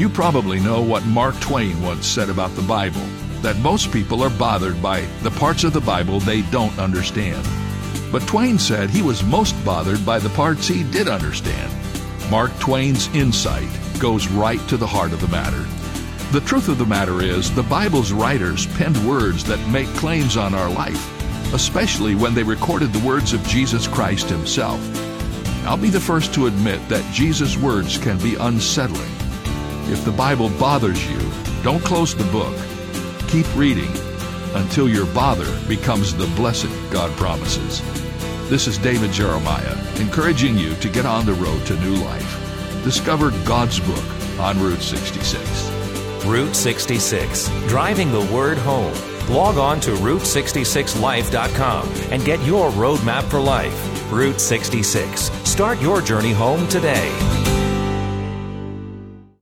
You probably know what Mark Twain once said about the Bible that most people are bothered by the parts of the Bible they don't understand. But Twain said he was most bothered by the parts he did understand. Mark Twain's insight goes right to the heart of the matter. The truth of the matter is, the Bible's writers penned words that make claims on our life, especially when they recorded the words of Jesus Christ himself. I'll be the first to admit that Jesus' words can be unsettling. If the Bible bothers you, don't close the book. Keep reading until your bother becomes the blessing God promises. This is David Jeremiah, encouraging you to get on the road to new life. Discover God's book on Route 66. Route 66, driving the word home. Log on to Route66Life.com and get your roadmap for life. Route 66. Start your journey home today.